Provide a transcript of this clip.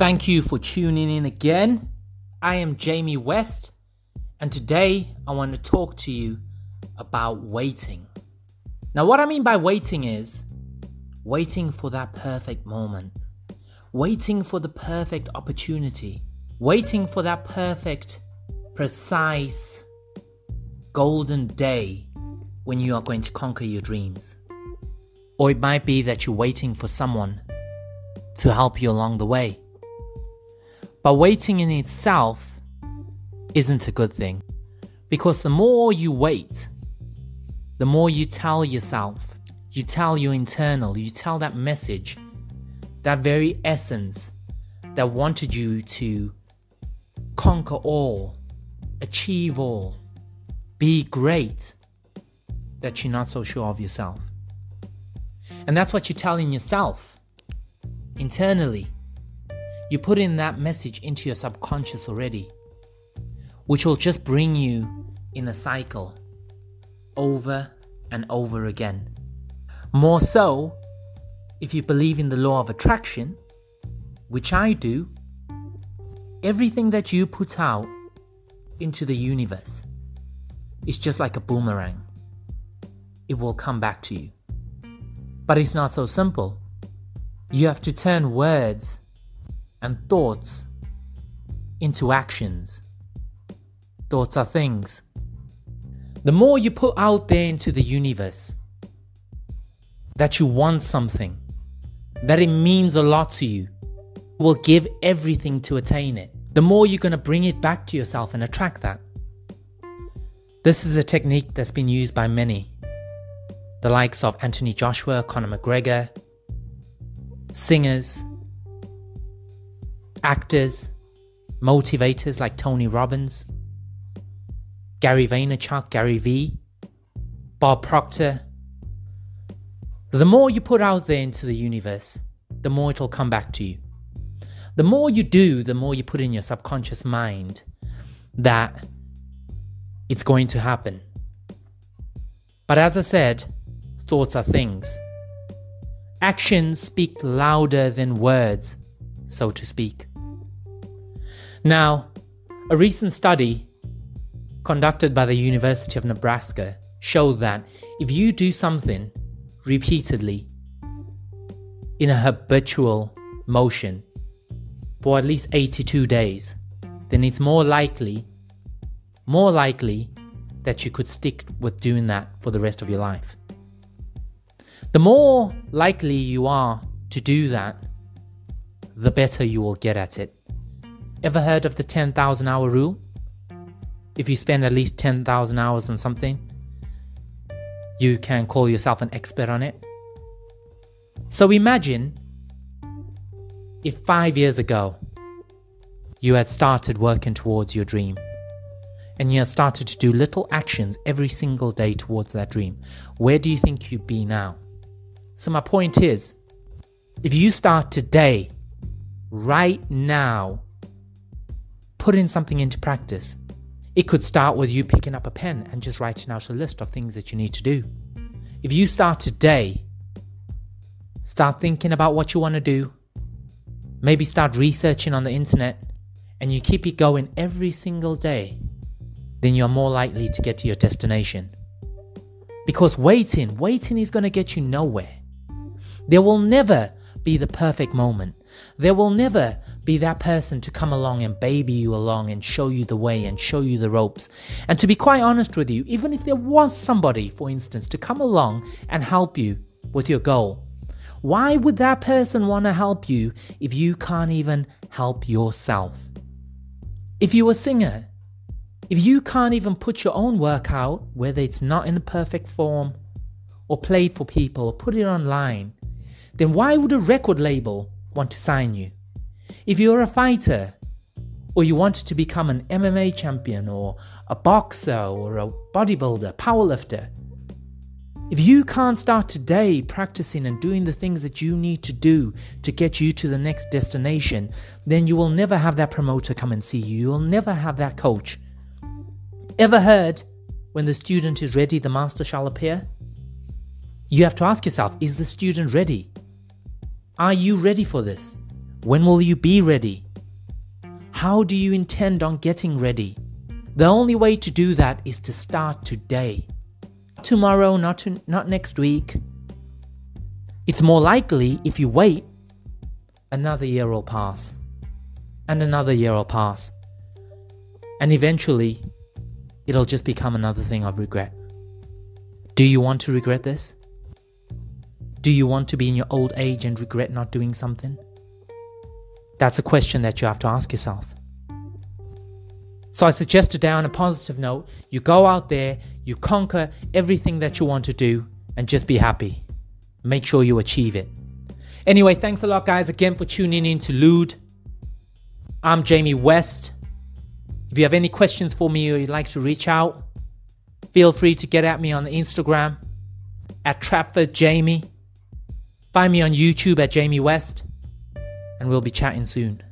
Thank you for tuning in again. I am Jamie West, and today I want to talk to you about waiting. Now, what I mean by waiting is waiting for that perfect moment, waiting for the perfect opportunity, waiting for that perfect, precise, golden day when you are going to conquer your dreams. Or it might be that you're waiting for someone to help you along the way. But waiting in itself isn't a good thing. Because the more you wait, the more you tell yourself, you tell your internal, you tell that message, that very essence that wanted you to conquer all, achieve all, be great, that you're not so sure of yourself. And that's what you're telling yourself internally. You put in that message into your subconscious already, which will just bring you in a cycle over and over again. More so, if you believe in the law of attraction, which I do, everything that you put out into the universe is just like a boomerang. It will come back to you. But it's not so simple. You have to turn words and thoughts into actions. Thoughts are things. The more you put out there into the universe that you want something, that it means a lot to you, will give everything to attain it. The more you're going to bring it back to yourself and attract that. This is a technique that's been used by many, the likes of Anthony Joshua, Conor McGregor, singers, actors, motivators like Tony Robbins, Gary Vaynerchuk, Gary Vee, Bob Proctor. The more you put out there into the universe, the more it'll come back to you. The more you do, the more you put in your subconscious mind that it's going to happen. But as I said, thoughts are things. Actions speak louder than words, so to speak. Now, a recent study conducted by the University of Nebraska showed that if you do something repeatedly in a habitual motion for at least 82 days, then it's more likely, more likely that you could stick with doing that for the rest of your life. The more likely you are to do that, the better you will get at it. Ever heard of the 10,000 hour rule? if you spend at least 10,000 hours on something, you can call yourself an expert on it. So imagine if five years ago you had started working towards your dream and you had started to do little actions every single day towards that dream. Where do you think you'd be now? So, my point is if you start today, right now, putting something into practice, it could start with you picking up a pen and just writing out a list of things that you need to do. If you start today, start thinking about what you want to do, maybe start researching on the internet, and you keep it going every single day, then you're more likely to get to your destination. Because waiting, waiting is going to get you nowhere. There will never be the perfect moment. There will never be that person to come along and baby you along and show you the way and show you the ropes. And to be quite honest with you, even if there was somebody, for instance, to come along and help you with your goal, why would that person want to help you if you can't even help yourself? If you're a singer, if you can't even put your own work out, whether it's not in the perfect form, or played for people, or put it online, then why would a record label want to sign you? If you're a fighter, or you want to become an MMA champion, or a boxer, or a bodybuilder, powerlifter, if you can't start today practicing and doing the things that you need to do to get you to the next destination, then you will never have that promoter come and see you. You'll never have that coach. Ever heard when the student is ready, the master shall appear? You have to ask yourself is the student ready? Are you ready for this? When will you be ready? How do you intend on getting ready? The only way to do that is to start today. Tomorrow, not, to, not next week. It's more likely if you wait, another year will pass, and another year will pass, and eventually it'll just become another thing of regret. Do you want to regret this? Do you want to be in your old age and regret not doing something? That's a question that you have to ask yourself. So I suggest today on a positive note, you go out there, you conquer everything that you want to do, and just be happy. Make sure you achieve it. Anyway, thanks a lot, guys, again for tuning in to Lude. I'm Jamie West. If you have any questions for me or you'd like to reach out, feel free to get at me on Instagram at Trapford Jamie. Find me on YouTube at Jamie West, and we'll be chatting soon.